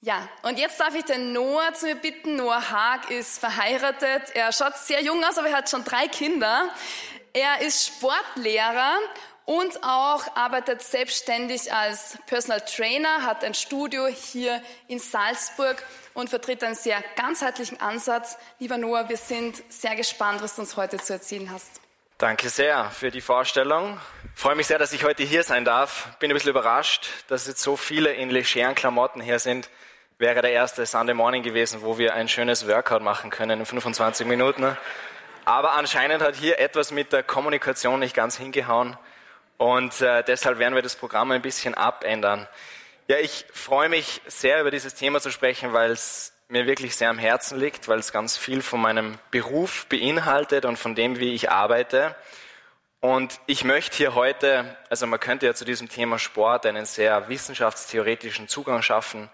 Ja, und jetzt darf ich den Noah zu mir bitten. Noah Haag ist verheiratet. Er schaut sehr jung aus, aber er hat schon drei Kinder. Er ist Sportlehrer und auch arbeitet selbstständig als Personal Trainer, hat ein Studio hier in Salzburg und vertritt einen sehr ganzheitlichen Ansatz. Lieber Noah, wir sind sehr gespannt, was du uns heute zu erzählen hast. Danke sehr für die Vorstellung. Ich freue mich sehr, dass ich heute hier sein darf. Bin ein bisschen überrascht, dass jetzt so viele in legeren Klamotten hier sind wäre der erste Sunday Morning gewesen, wo wir ein schönes Workout machen können in 25 Minuten. Aber anscheinend hat hier etwas mit der Kommunikation nicht ganz hingehauen und äh, deshalb werden wir das Programm ein bisschen abändern. Ja, ich freue mich sehr über dieses Thema zu sprechen, weil es mir wirklich sehr am Herzen liegt, weil es ganz viel von meinem Beruf beinhaltet und von dem, wie ich arbeite. Und ich möchte hier heute, also man könnte ja zu diesem Thema Sport einen sehr wissenschaftstheoretischen Zugang schaffen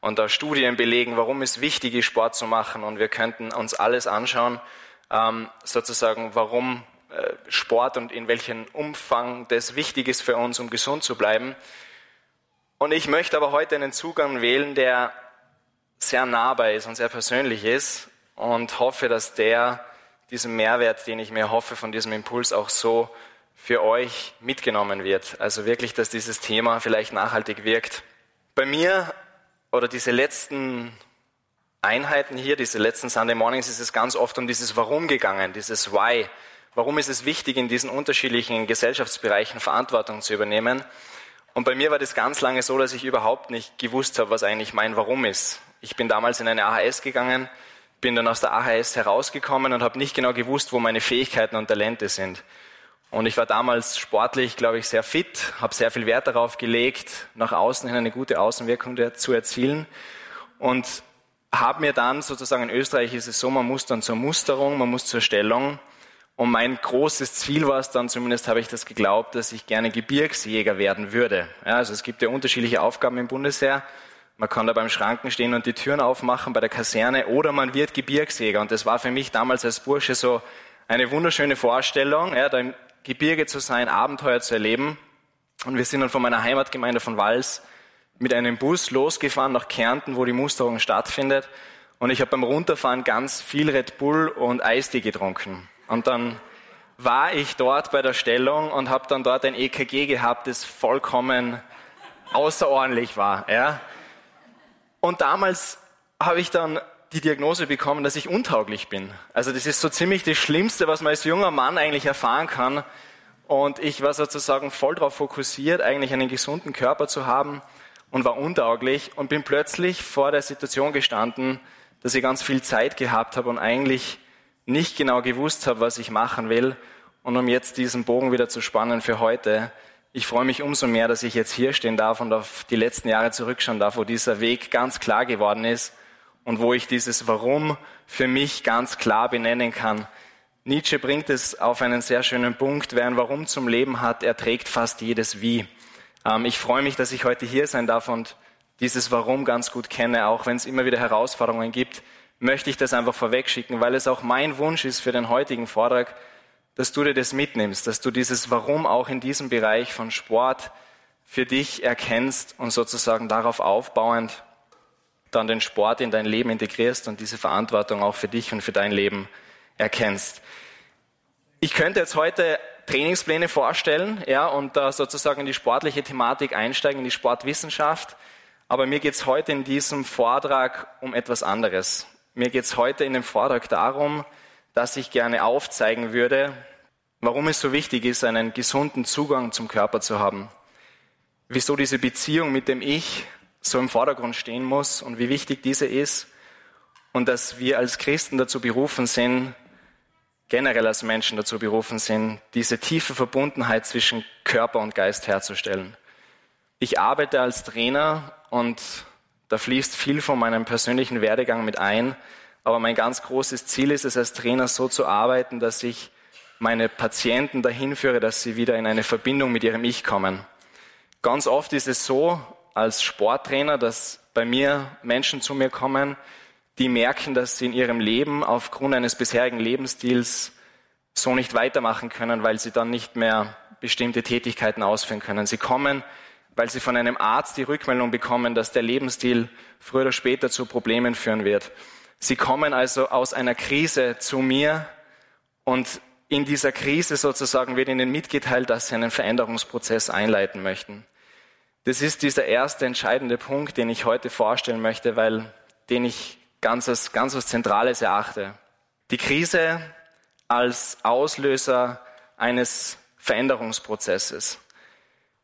und da Studien belegen, warum es wichtig ist, Sport zu machen. Und wir könnten uns alles anschauen, ähm, sozusagen, warum äh, Sport und in welchem Umfang das wichtig ist für uns, um gesund zu bleiben. Und ich möchte aber heute einen Zugang wählen, der sehr nahbar ist und sehr persönlich ist und hoffe, dass der diesen Mehrwert, den ich mir hoffe von diesem Impuls auch so für euch mitgenommen wird. Also wirklich, dass dieses Thema vielleicht nachhaltig wirkt. Bei mir oder diese letzten Einheiten hier, diese letzten Sunday Mornings, ist es ganz oft um dieses Warum gegangen, dieses Why. Warum ist es wichtig, in diesen unterschiedlichen Gesellschaftsbereichen Verantwortung zu übernehmen? Und bei mir war das ganz lange so, dass ich überhaupt nicht gewusst habe, was eigentlich mein Warum ist. Ich bin damals in eine AHS gegangen, bin dann aus der AHS herausgekommen und habe nicht genau gewusst, wo meine Fähigkeiten und Talente sind. Und ich war damals sportlich, glaube ich, sehr fit, habe sehr viel Wert darauf gelegt, nach außen hin eine gute Außenwirkung zu erzielen und habe mir dann sozusagen in Österreich ist es so, man muss dann zur Musterung, man muss zur Stellung. Und mein großes Ziel war es dann, zumindest habe ich das geglaubt, dass ich gerne Gebirgsjäger werden würde. Ja, also es gibt ja unterschiedliche Aufgaben im Bundesheer. Man kann da beim Schranken stehen und die Türen aufmachen bei der Kaserne oder man wird Gebirgsjäger. Und das war für mich damals als Bursche so eine wunderschöne Vorstellung, ja, da Gebirge zu sein, Abenteuer zu erleben. Und wir sind dann von meiner Heimatgemeinde von Wals mit einem Bus losgefahren nach Kärnten, wo die Musterung stattfindet. Und ich habe beim Runterfahren ganz viel Red Bull und Eistee getrunken. Und dann war ich dort bei der Stellung und habe dann dort ein EKG gehabt, das vollkommen außerordentlich war. Ja. Und damals habe ich dann die Diagnose bekommen, dass ich untauglich bin. Also das ist so ziemlich das Schlimmste, was man als junger Mann eigentlich erfahren kann. Und ich war sozusagen voll darauf fokussiert, eigentlich einen gesunden Körper zu haben und war untauglich und bin plötzlich vor der Situation gestanden, dass ich ganz viel Zeit gehabt habe und eigentlich nicht genau gewusst habe, was ich machen will. Und um jetzt diesen Bogen wieder zu spannen für heute, ich freue mich umso mehr, dass ich jetzt hier stehen darf und auf die letzten Jahre zurückschauen darf, wo dieser Weg ganz klar geworden ist und wo ich dieses Warum für mich ganz klar benennen kann. Nietzsche bringt es auf einen sehr schönen Punkt. Wer ein Warum zum Leben hat, erträgt fast jedes Wie. Ähm, ich freue mich, dass ich heute hier sein darf und dieses Warum ganz gut kenne, auch wenn es immer wieder Herausforderungen gibt, möchte ich das einfach vorwegschicken, weil es auch mein Wunsch ist für den heutigen Vortrag, dass du dir das mitnimmst, dass du dieses Warum auch in diesem Bereich von Sport für dich erkennst und sozusagen darauf aufbauend dann den Sport in dein Leben integrierst und diese Verantwortung auch für dich und für dein Leben erkennst. Ich könnte jetzt heute Trainingspläne vorstellen, ja, und da sozusagen in die sportliche Thematik einsteigen, in die Sportwissenschaft. Aber mir geht es heute in diesem Vortrag um etwas anderes. Mir geht es heute in dem Vortrag darum, dass ich gerne aufzeigen würde, warum es so wichtig ist, einen gesunden Zugang zum Körper zu haben. Wieso diese Beziehung mit dem Ich so im Vordergrund stehen muss und wie wichtig diese ist und dass wir als Christen dazu berufen sind, generell als Menschen dazu berufen sind, diese tiefe Verbundenheit zwischen Körper und Geist herzustellen. Ich arbeite als Trainer und da fließt viel von meinem persönlichen Werdegang mit ein, aber mein ganz großes Ziel ist es, als Trainer so zu arbeiten, dass ich meine Patienten dahin führe, dass sie wieder in eine Verbindung mit ihrem Ich kommen. Ganz oft ist es so, als Sporttrainer, dass bei mir Menschen zu mir kommen, die merken, dass sie in ihrem Leben aufgrund eines bisherigen Lebensstils so nicht weitermachen können, weil sie dann nicht mehr bestimmte Tätigkeiten ausführen können. Sie kommen weil sie von einem Arzt die Rückmeldung bekommen, dass der Lebensstil früher oder später zu Problemen führen wird. Sie kommen also aus einer Krise zu mir und in dieser Krise sozusagen wird ihnen mitgeteilt, dass sie einen Veränderungsprozess einleiten möchten. Das ist dieser erste entscheidende Punkt, den ich heute vorstellen möchte, weil den ich ganz als, ganz was Zentrales erachte. Die Krise als Auslöser eines Veränderungsprozesses.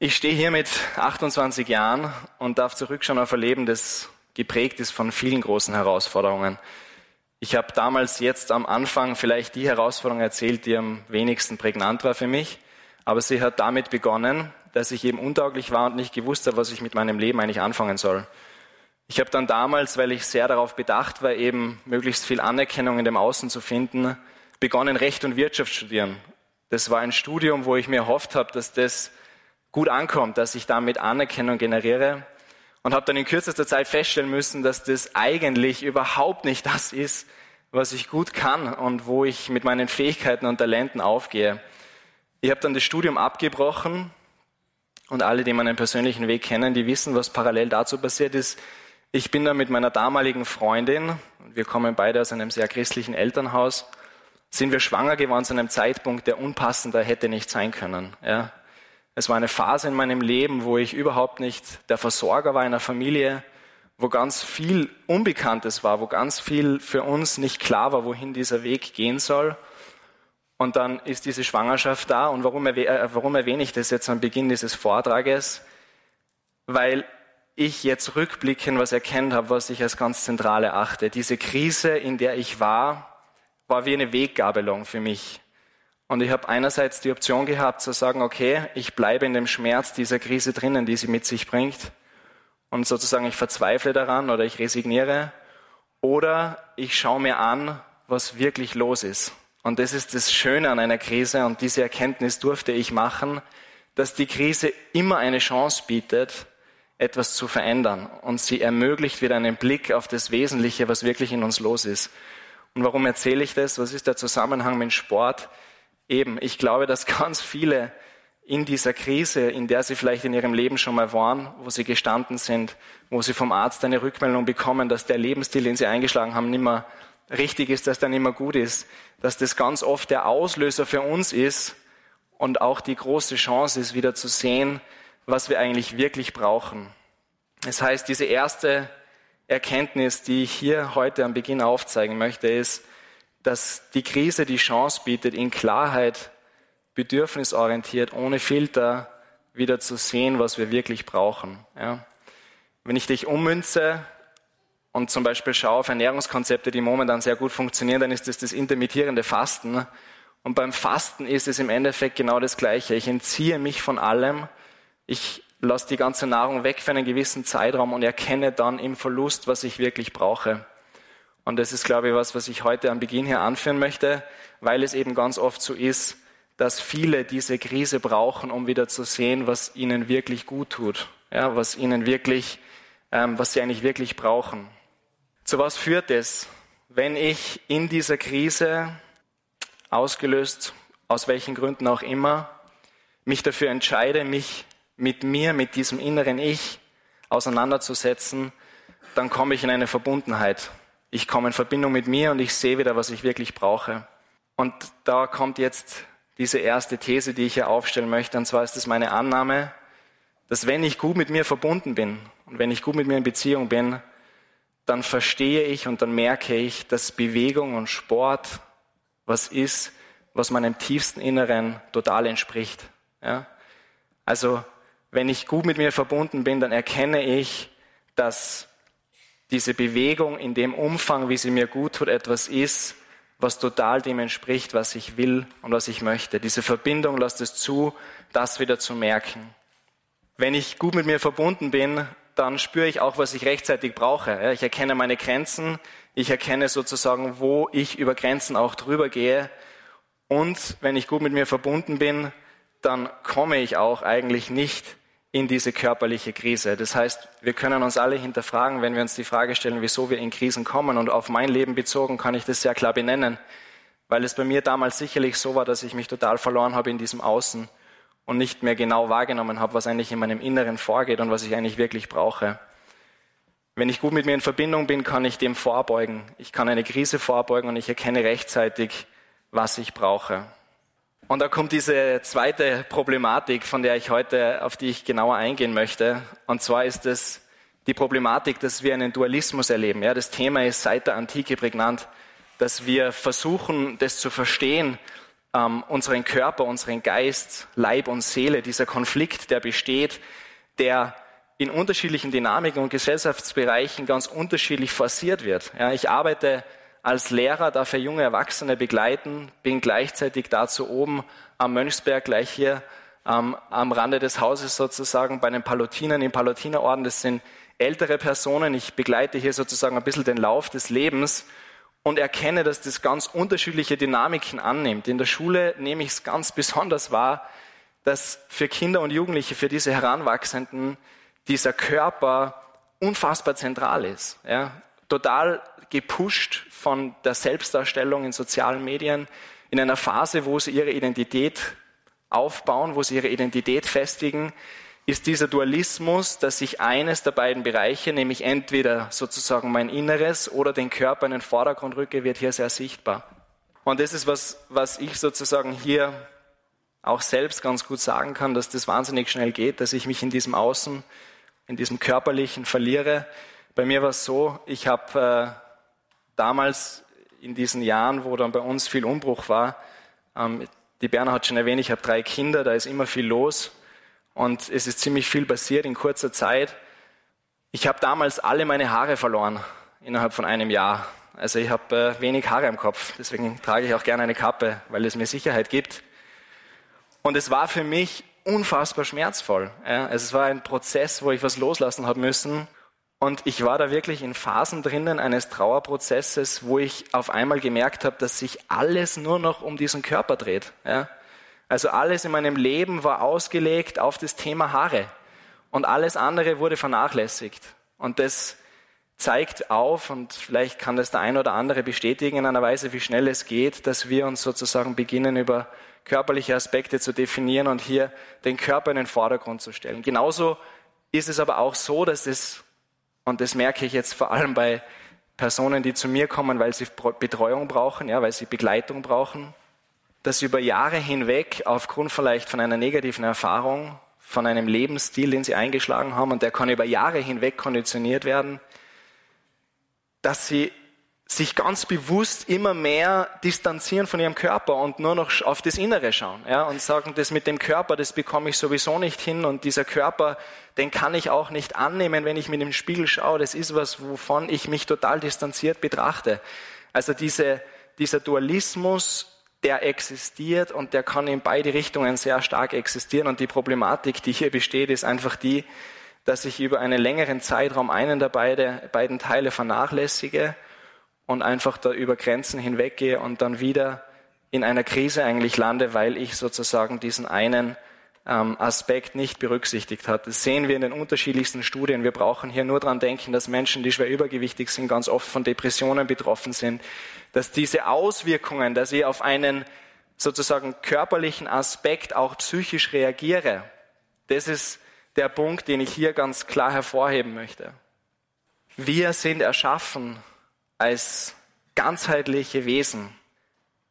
Ich stehe hier mit 28 Jahren und darf zurückschauen auf ein Leben, das geprägt ist von vielen großen Herausforderungen. Ich habe damals jetzt am Anfang vielleicht die Herausforderung erzählt, die am wenigsten prägnant war für mich, aber sie hat damit begonnen, dass ich eben untauglich war und nicht gewusst habe, was ich mit meinem Leben eigentlich anfangen soll. Ich habe dann damals, weil ich sehr darauf bedacht war, eben möglichst viel Anerkennung in dem Außen zu finden, begonnen, Recht und Wirtschaft studieren. Das war ein Studium, wo ich mir erhofft habe, dass das gut ankommt, dass ich damit Anerkennung generiere und habe dann in kürzester Zeit feststellen müssen, dass das eigentlich überhaupt nicht das ist, was ich gut kann und wo ich mit meinen Fähigkeiten und Talenten aufgehe. Ich habe dann das Studium abgebrochen und alle, die meinen persönlichen Weg kennen, die wissen, was parallel dazu passiert ist. Ich bin dann mit meiner damaligen Freundin, wir kommen beide aus einem sehr christlichen Elternhaus, sind wir schwanger geworden zu einem Zeitpunkt, der unpassender hätte nicht sein können. Ja. Es war eine Phase in meinem Leben, wo ich überhaupt nicht der Versorger war einer Familie, wo ganz viel Unbekanntes war, wo ganz viel für uns nicht klar war, wohin dieser Weg gehen soll. Und dann ist diese Schwangerschaft da. Und warum, erwähne, äh, warum erwähne ich das jetzt am Beginn dieses Vortrages? Weil ich jetzt rückblickend was erkennt habe, was ich als ganz zentral erachte. Diese Krise, in der ich war, war wie eine Weggabelung für mich. Und ich habe einerseits die Option gehabt zu sagen, okay, ich bleibe in dem Schmerz dieser Krise drinnen, die sie mit sich bringt. Und sozusagen ich verzweifle daran oder ich resigniere. Oder ich schaue mir an, was wirklich los ist. Und das ist das Schöne an einer Krise und diese Erkenntnis durfte ich machen, dass die Krise immer eine Chance bietet, etwas zu verändern. Und sie ermöglicht wieder einen Blick auf das Wesentliche, was wirklich in uns los ist. Und warum erzähle ich das? Was ist der Zusammenhang mit Sport? Eben, ich glaube, dass ganz viele in dieser Krise, in der sie vielleicht in ihrem Leben schon mal waren, wo sie gestanden sind, wo sie vom Arzt eine Rückmeldung bekommen, dass der Lebensstil, den sie eingeschlagen haben, nicht mehr richtig ist, dass der nicht mehr gut ist, dass das ganz oft der Auslöser für uns ist und auch die große Chance ist, wieder zu sehen, was wir eigentlich wirklich brauchen. Das heißt, diese erste Erkenntnis, die ich hier heute am Beginn aufzeigen möchte, ist, dass die Krise die Chance bietet, in Klarheit, bedürfnisorientiert, ohne Filter wieder zu sehen, was wir wirklich brauchen. Ja. Wenn ich dich ummünze und zum Beispiel schaue auf Ernährungskonzepte, die momentan sehr gut funktionieren, dann ist das das intermittierende Fasten. Und beim Fasten ist es im Endeffekt genau das Gleiche. Ich entziehe mich von allem. Ich lasse die ganze Nahrung weg für einen gewissen Zeitraum und erkenne dann im Verlust, was ich wirklich brauche. Und das ist, glaube ich, was, was ich heute am Beginn hier anführen möchte, weil es eben ganz oft so ist, dass viele diese Krise brauchen, um wieder zu sehen, was ihnen wirklich gut tut, ja, was ihnen wirklich, ähm, was sie eigentlich wirklich brauchen. Zu was führt es, wenn ich in dieser Krise ausgelöst, aus welchen Gründen auch immer, mich dafür entscheide, mich mit mir, mit diesem inneren Ich auseinanderzusetzen, dann komme ich in eine Verbundenheit ich komme in Verbindung mit mir und ich sehe wieder, was ich wirklich brauche. Und da kommt jetzt diese erste These, die ich hier aufstellen möchte, und zwar ist es meine Annahme, dass wenn ich gut mit mir verbunden bin und wenn ich gut mit mir in Beziehung bin, dann verstehe ich und dann merke ich, dass Bewegung und Sport was ist, was meinem tiefsten Inneren total entspricht. Ja? Also, wenn ich gut mit mir verbunden bin, dann erkenne ich, dass diese Bewegung in dem Umfang, wie sie mir gut tut, etwas ist, was total dem entspricht, was ich will und was ich möchte. Diese Verbindung lässt es zu, das wieder zu merken. Wenn ich gut mit mir verbunden bin, dann spüre ich auch, was ich rechtzeitig brauche. Ich erkenne meine Grenzen, ich erkenne sozusagen, wo ich über Grenzen auch drüber gehe. Und wenn ich gut mit mir verbunden bin, dann komme ich auch eigentlich nicht in diese körperliche Krise. Das heißt, wir können uns alle hinterfragen, wenn wir uns die Frage stellen, wieso wir in Krisen kommen. Und auf mein Leben bezogen kann ich das sehr klar benennen, weil es bei mir damals sicherlich so war, dass ich mich total verloren habe in diesem Außen und nicht mehr genau wahrgenommen habe, was eigentlich in meinem Inneren vorgeht und was ich eigentlich wirklich brauche. Wenn ich gut mit mir in Verbindung bin, kann ich dem vorbeugen. Ich kann eine Krise vorbeugen und ich erkenne rechtzeitig, was ich brauche. Und da kommt diese zweite Problematik, von der ich heute, auf die ich genauer eingehen möchte. Und zwar ist es die Problematik, dass wir einen Dualismus erleben. Ja, das Thema ist seit der Antike prägnant, dass wir versuchen, das zu verstehen, ähm, unseren Körper, unseren Geist, Leib und Seele, dieser Konflikt, der besteht, der in unterschiedlichen Dynamiken und Gesellschaftsbereichen ganz unterschiedlich forciert wird. Ja, ich arbeite als Lehrer, darf er junge Erwachsene begleiten, bin gleichzeitig dazu oben am Mönchsberg, gleich hier ähm, am Rande des Hauses sozusagen bei den Palutinern im Palutinerorden. Das sind ältere Personen. Ich begleite hier sozusagen ein bisschen den Lauf des Lebens und erkenne, dass das ganz unterschiedliche Dynamiken annimmt. In der Schule nehme ich es ganz besonders wahr, dass für Kinder und Jugendliche, für diese Heranwachsenden, dieser Körper unfassbar zentral ist. Ja? Total gepusht von der Selbstdarstellung in sozialen Medien, in einer Phase, wo sie ihre Identität aufbauen, wo sie ihre Identität festigen, ist dieser Dualismus, dass ich eines der beiden Bereiche, nämlich entweder sozusagen mein Inneres oder den Körper in den Vordergrund rücke, wird hier sehr sichtbar. Und das ist was, was ich sozusagen hier auch selbst ganz gut sagen kann, dass das wahnsinnig schnell geht, dass ich mich in diesem Außen, in diesem Körperlichen verliere. Bei mir war es so, ich habe äh, damals in diesen Jahren, wo dann bei uns viel Umbruch war, ähm, die Berner hat schon erwähnt, ich habe drei Kinder, da ist immer viel los und es ist ziemlich viel passiert in kurzer Zeit. Ich habe damals alle meine Haare verloren innerhalb von einem Jahr. Also ich habe äh, wenig Haare im Kopf, deswegen trage ich auch gerne eine Kappe, weil es mir Sicherheit gibt. Und es war für mich unfassbar schmerzvoll. Ja. Also es war ein Prozess, wo ich was loslassen habe müssen und ich war da wirklich in Phasen drinnen eines Trauerprozesses, wo ich auf einmal gemerkt habe, dass sich alles nur noch um diesen Körper dreht. Ja? Also alles in meinem Leben war ausgelegt auf das Thema Haare und alles andere wurde vernachlässigt. Und das zeigt auf, und vielleicht kann das der ein oder andere bestätigen in einer Weise, wie schnell es geht, dass wir uns sozusagen beginnen, über körperliche Aspekte zu definieren und hier den Körper in den Vordergrund zu stellen. Genauso ist es aber auch so, dass es und das merke ich jetzt vor allem bei Personen, die zu mir kommen, weil sie Betreuung brauchen, ja, weil sie Begleitung brauchen, dass über Jahre hinweg aufgrund vielleicht von einer negativen Erfahrung, von einem Lebensstil, den sie eingeschlagen haben, und der kann über Jahre hinweg konditioniert werden, dass sie sich ganz bewusst immer mehr distanzieren von ihrem Körper und nur noch auf das Innere schauen ja, und sagen, das mit dem Körper, das bekomme ich sowieso nicht hin und dieser Körper, den kann ich auch nicht annehmen, wenn ich mit dem Spiegel schaue. Das ist was, wovon ich mich total distanziert betrachte. Also diese, dieser Dualismus, der existiert und der kann in beide Richtungen sehr stark existieren. Und die Problematik, die hier besteht, ist einfach die, dass ich über einen längeren Zeitraum einen der beide, beiden Teile vernachlässige und einfach da über Grenzen hinweggehe und dann wieder in einer Krise eigentlich lande, weil ich sozusagen diesen einen Aspekt nicht berücksichtigt hat. Das sehen wir in den unterschiedlichsten Studien. Wir brauchen hier nur dran denken, dass Menschen, die schwer übergewichtig sind, ganz oft von Depressionen betroffen sind, dass diese Auswirkungen, dass ich auf einen sozusagen körperlichen Aspekt auch psychisch reagiere, das ist der Punkt, den ich hier ganz klar hervorheben möchte. Wir sind erschaffen als ganzheitliche Wesen.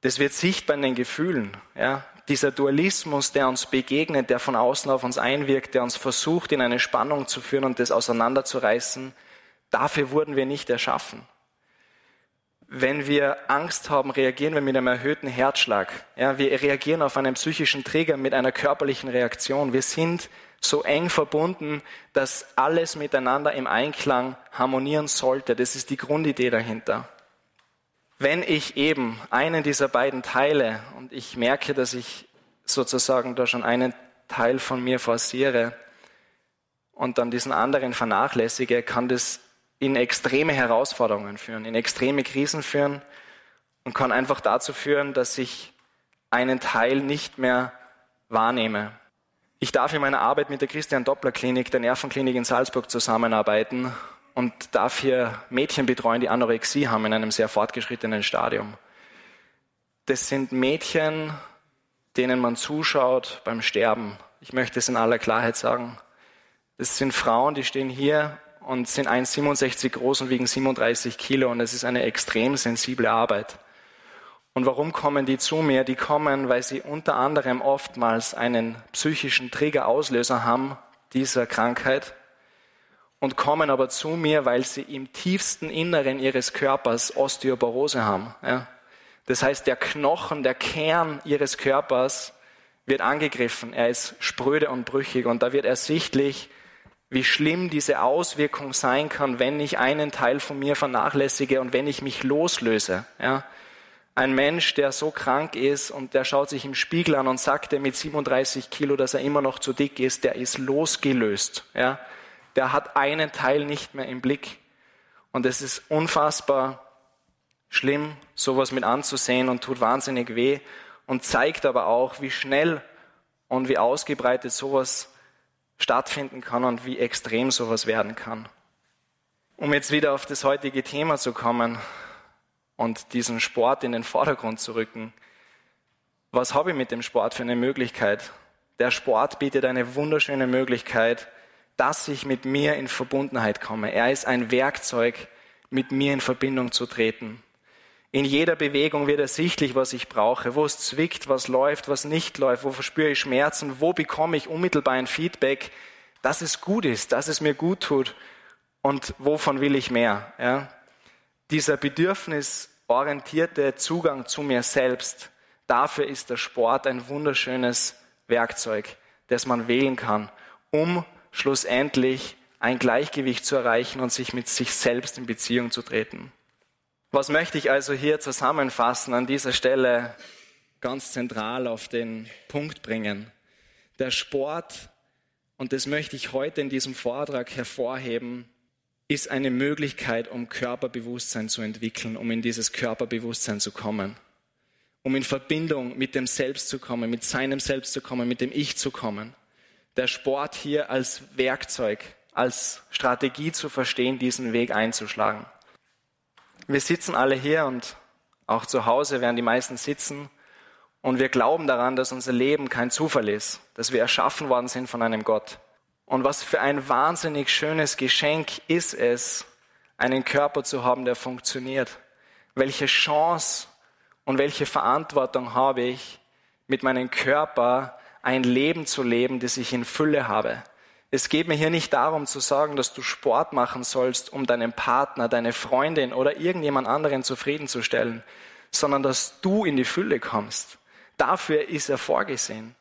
Das wird sichtbar in den Gefühlen. Ja? Dieser Dualismus, der uns begegnet, der von außen auf uns einwirkt, der uns versucht, in eine Spannung zu führen und das auseinanderzureißen, dafür wurden wir nicht erschaffen. Wenn wir Angst haben, reagieren wir mit einem erhöhten Herzschlag. Ja, wir reagieren auf einen psychischen Trigger mit einer körperlichen Reaktion. Wir sind so eng verbunden, dass alles miteinander im Einklang harmonieren sollte. Das ist die Grundidee dahinter. Wenn ich eben einen dieser beiden Teile, und ich merke, dass ich sozusagen da schon einen Teil von mir forciere und dann diesen anderen vernachlässige, kann das in extreme Herausforderungen führen, in extreme Krisen führen und kann einfach dazu führen, dass ich einen Teil nicht mehr wahrnehme. Ich darf in meiner Arbeit mit der Christian Doppler Klinik, der Nervenklinik in Salzburg, zusammenarbeiten und darf hier Mädchen betreuen, die Anorexie haben in einem sehr fortgeschrittenen Stadium. Das sind Mädchen, denen man zuschaut beim Sterben. Ich möchte es in aller Klarheit sagen. Das sind Frauen, die stehen hier und sind 1,67 groß und wiegen 37 Kilo und es ist eine extrem sensible Arbeit. Und warum kommen die zu mir? Die kommen, weil sie unter anderem oftmals einen psychischen Trigger-Auslöser haben dieser Krankheit und kommen aber zu mir, weil sie im tiefsten Inneren ihres Körpers Osteoporose haben. Ja? Das heißt, der Knochen, der Kern ihres Körpers wird angegriffen. Er ist spröde und brüchig und da wird ersichtlich, wie schlimm diese Auswirkung sein kann, wenn ich einen Teil von mir vernachlässige und wenn ich mich loslöse. Ja? Ein Mensch, der so krank ist und der schaut sich im Spiegel an und sagt er mit 37 Kilo, dass er immer noch zu dick ist, der ist losgelöst. Ja? Der hat einen Teil nicht mehr im Blick. Und es ist unfassbar schlimm, sowas mit anzusehen und tut wahnsinnig weh und zeigt aber auch, wie schnell und wie ausgebreitet sowas stattfinden kann und wie extrem sowas werden kann. Um jetzt wieder auf das heutige Thema zu kommen und diesen Sport in den Vordergrund zu rücken. Was habe ich mit dem Sport für eine Möglichkeit? Der Sport bietet eine wunderschöne Möglichkeit, dass ich mit mir in Verbundenheit komme. Er ist ein Werkzeug, mit mir in Verbindung zu treten. In jeder Bewegung wird ersichtlich, was ich brauche, wo es zwickt, was läuft, was nicht läuft, wo verspüre ich Schmerzen, wo bekomme ich unmittelbar ein Feedback, dass es gut ist, dass es mir gut tut und wovon will ich mehr. Ja? Dieser bedürfnisorientierte Zugang zu mir selbst, dafür ist der Sport ein wunderschönes Werkzeug, das man wählen kann, um schlussendlich ein Gleichgewicht zu erreichen und sich mit sich selbst in Beziehung zu treten. Was möchte ich also hier zusammenfassen an dieser Stelle ganz zentral auf den Punkt bringen? Der Sport, und das möchte ich heute in diesem Vortrag hervorheben, ist eine Möglichkeit, um Körperbewusstsein zu entwickeln, um in dieses Körperbewusstsein zu kommen, um in Verbindung mit dem Selbst zu kommen, mit seinem Selbst zu kommen, mit dem Ich zu kommen der Sport hier als Werkzeug, als Strategie zu verstehen, diesen Weg einzuschlagen. Wir sitzen alle hier und auch zu Hause werden die meisten sitzen und wir glauben daran, dass unser Leben kein Zufall ist, dass wir erschaffen worden sind von einem Gott. Und was für ein wahnsinnig schönes Geschenk ist es, einen Körper zu haben, der funktioniert. Welche Chance und welche Verantwortung habe ich, mit meinem Körper ein Leben zu leben, das ich in Fülle habe. Es geht mir hier nicht darum zu sagen, dass du Sport machen sollst, um deinen Partner, deine Freundin oder irgendjemand anderen zufriedenzustellen, sondern dass du in die Fülle kommst. Dafür ist er vorgesehen.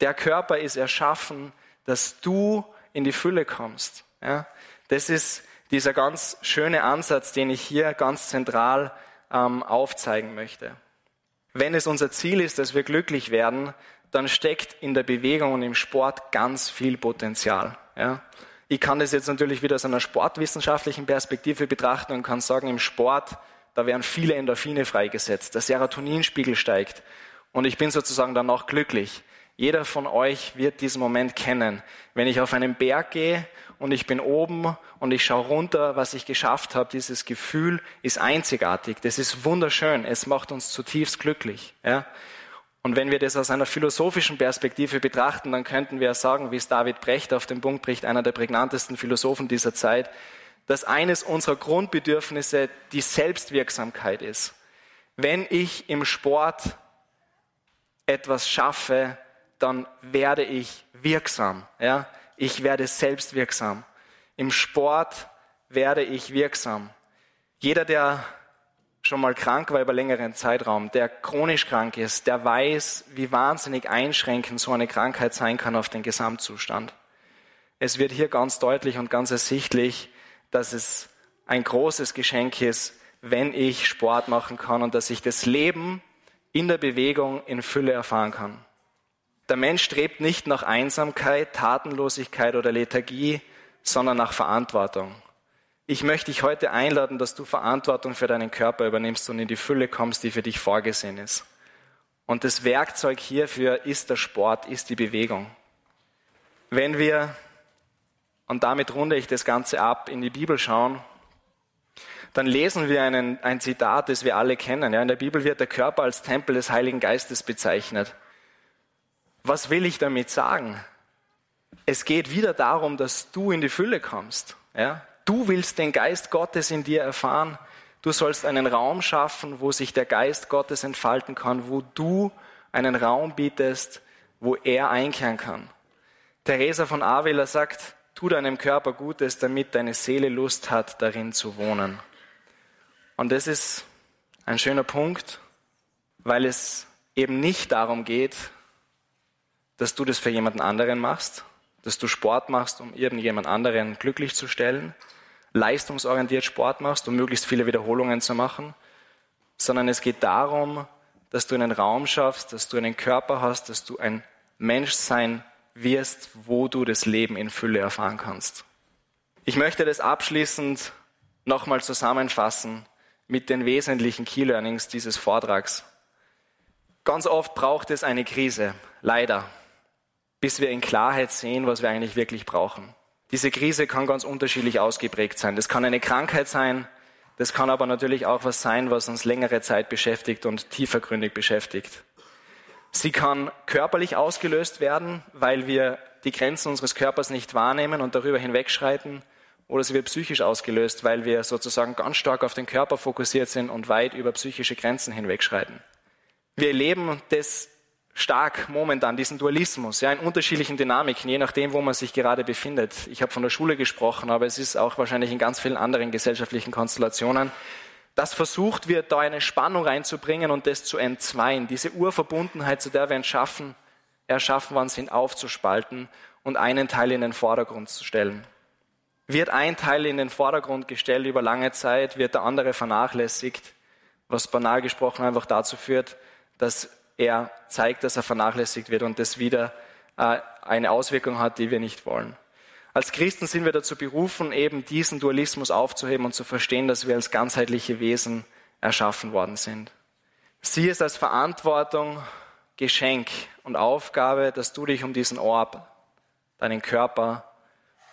Der Körper ist erschaffen, dass du in die Fülle kommst. Ja? Das ist dieser ganz schöne Ansatz, den ich hier ganz zentral ähm, aufzeigen möchte. Wenn es unser Ziel ist, dass wir glücklich werden, dann steckt in der Bewegung und im Sport ganz viel Potenzial. Ja. Ich kann das jetzt natürlich wieder aus einer sportwissenschaftlichen Perspektive betrachten und kann sagen, im Sport, da werden viele Endorphine freigesetzt, der Serotoninspiegel steigt und ich bin sozusagen danach glücklich. Jeder von euch wird diesen Moment kennen. Wenn ich auf einen Berg gehe und ich bin oben und ich schaue runter, was ich geschafft habe, dieses Gefühl ist einzigartig. Das ist wunderschön. Es macht uns zutiefst glücklich. Ja? Und wenn wir das aus einer philosophischen Perspektive betrachten, dann könnten wir sagen, wie es David Brecht auf den Punkt bricht, einer der prägnantesten Philosophen dieser Zeit, dass eines unserer Grundbedürfnisse die Selbstwirksamkeit ist. Wenn ich im Sport etwas schaffe, dann werde ich wirksam. Ja? Ich werde selbstwirksam. Im Sport werde ich wirksam. Jeder, der schon mal krank war über längeren Zeitraum, der chronisch krank ist, der weiß, wie wahnsinnig einschränkend so eine Krankheit sein kann auf den Gesamtzustand. Es wird hier ganz deutlich und ganz ersichtlich, dass es ein großes Geschenk ist, wenn ich Sport machen kann und dass ich das Leben in der Bewegung in Fülle erfahren kann. Der Mensch strebt nicht nach Einsamkeit, Tatenlosigkeit oder Lethargie, sondern nach Verantwortung. Ich möchte dich heute einladen, dass du Verantwortung für deinen Körper übernimmst und in die Fülle kommst, die für dich vorgesehen ist. Und das Werkzeug hierfür ist der Sport, ist die Bewegung. Wenn wir, und damit runde ich das Ganze ab, in die Bibel schauen, dann lesen wir einen, ein Zitat, das wir alle kennen. Ja, in der Bibel wird der Körper als Tempel des Heiligen Geistes bezeichnet. Was will ich damit sagen? Es geht wieder darum, dass du in die Fülle kommst. Ja? Du willst den Geist Gottes in dir erfahren. Du sollst einen Raum schaffen, wo sich der Geist Gottes entfalten kann, wo du einen Raum bietest, wo er einkehren kann. Theresa von Avila sagt, tu deinem Körper Gutes, damit deine Seele Lust hat, darin zu wohnen. Und das ist ein schöner Punkt, weil es eben nicht darum geht, dass du das für jemanden anderen machst, dass du Sport machst, um irgendjemand anderen glücklich zu stellen, leistungsorientiert Sport machst, um möglichst viele Wiederholungen zu machen, sondern es geht darum, dass du einen Raum schaffst, dass du einen Körper hast, dass du ein Mensch sein wirst, wo du das Leben in Fülle erfahren kannst. Ich möchte das abschließend nochmal zusammenfassen mit den wesentlichen Key Learnings dieses Vortrags. Ganz oft braucht es eine Krise, leider, bis wir in Klarheit sehen, was wir eigentlich wirklich brauchen. Diese Krise kann ganz unterschiedlich ausgeprägt sein. Das kann eine Krankheit sein, das kann aber natürlich auch was sein, was uns längere Zeit beschäftigt und tiefergründig beschäftigt. Sie kann körperlich ausgelöst werden, weil wir die Grenzen unseres Körpers nicht wahrnehmen und darüber hinwegschreiten. Oder sie wird psychisch ausgelöst, weil wir sozusagen ganz stark auf den Körper fokussiert sind und weit über psychische Grenzen hinwegschreiten. Wir erleben das stark momentan, diesen Dualismus, ja, in unterschiedlichen Dynamiken, je nachdem, wo man sich gerade befindet. Ich habe von der Schule gesprochen, aber es ist auch wahrscheinlich in ganz vielen anderen gesellschaftlichen Konstellationen dass versucht wird, da eine Spannung reinzubringen und das zu entzweien, diese Urverbundenheit, zu der wir entschaffen, erschaffen worden sind, aufzuspalten und einen Teil in den Vordergrund zu stellen. Wird ein Teil in den Vordergrund gestellt über lange Zeit, wird der andere vernachlässigt, was banal gesprochen einfach dazu führt, dass er zeigt, dass er vernachlässigt wird und das wieder äh, eine Auswirkung hat, die wir nicht wollen. Als Christen sind wir dazu berufen, eben diesen Dualismus aufzuheben und zu verstehen, dass wir als ganzheitliche Wesen erschaffen worden sind. Sieh es als Verantwortung, Geschenk und Aufgabe, dass du dich um diesen Ort, deinen Körper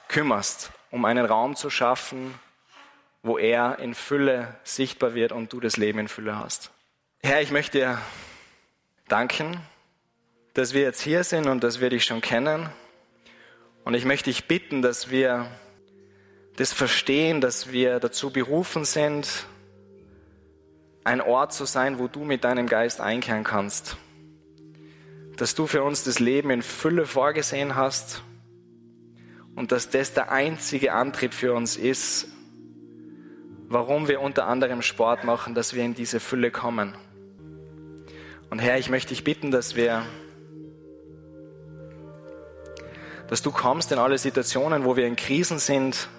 kümmerst, um einen Raum zu schaffen, wo er in Fülle sichtbar wird und du das Leben in Fülle hast. Herr, ich möchte dir danken, dass wir jetzt hier sind und dass wir dich schon kennen und ich möchte dich bitten, dass wir das verstehen, dass wir dazu berufen sind, ein Ort zu sein, wo du mit deinem Geist einkehren kannst. Dass du für uns das Leben in Fülle vorgesehen hast und dass das der einzige Antrieb für uns ist, warum wir unter anderem Sport machen, dass wir in diese Fülle kommen. Und Herr, ich möchte dich bitten, dass wir dass du kommst in alle Situationen, wo wir in Krisen sind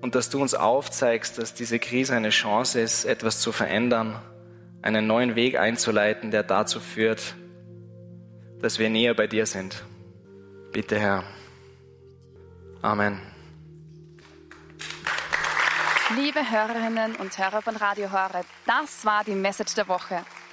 und dass du uns aufzeigst, dass diese Krise eine Chance ist, etwas zu verändern, einen neuen Weg einzuleiten, der dazu führt, dass wir näher bei dir sind. Bitte, Herr. Amen. Liebe Hörerinnen und Hörer von Radio Horeb, das war die Message der Woche.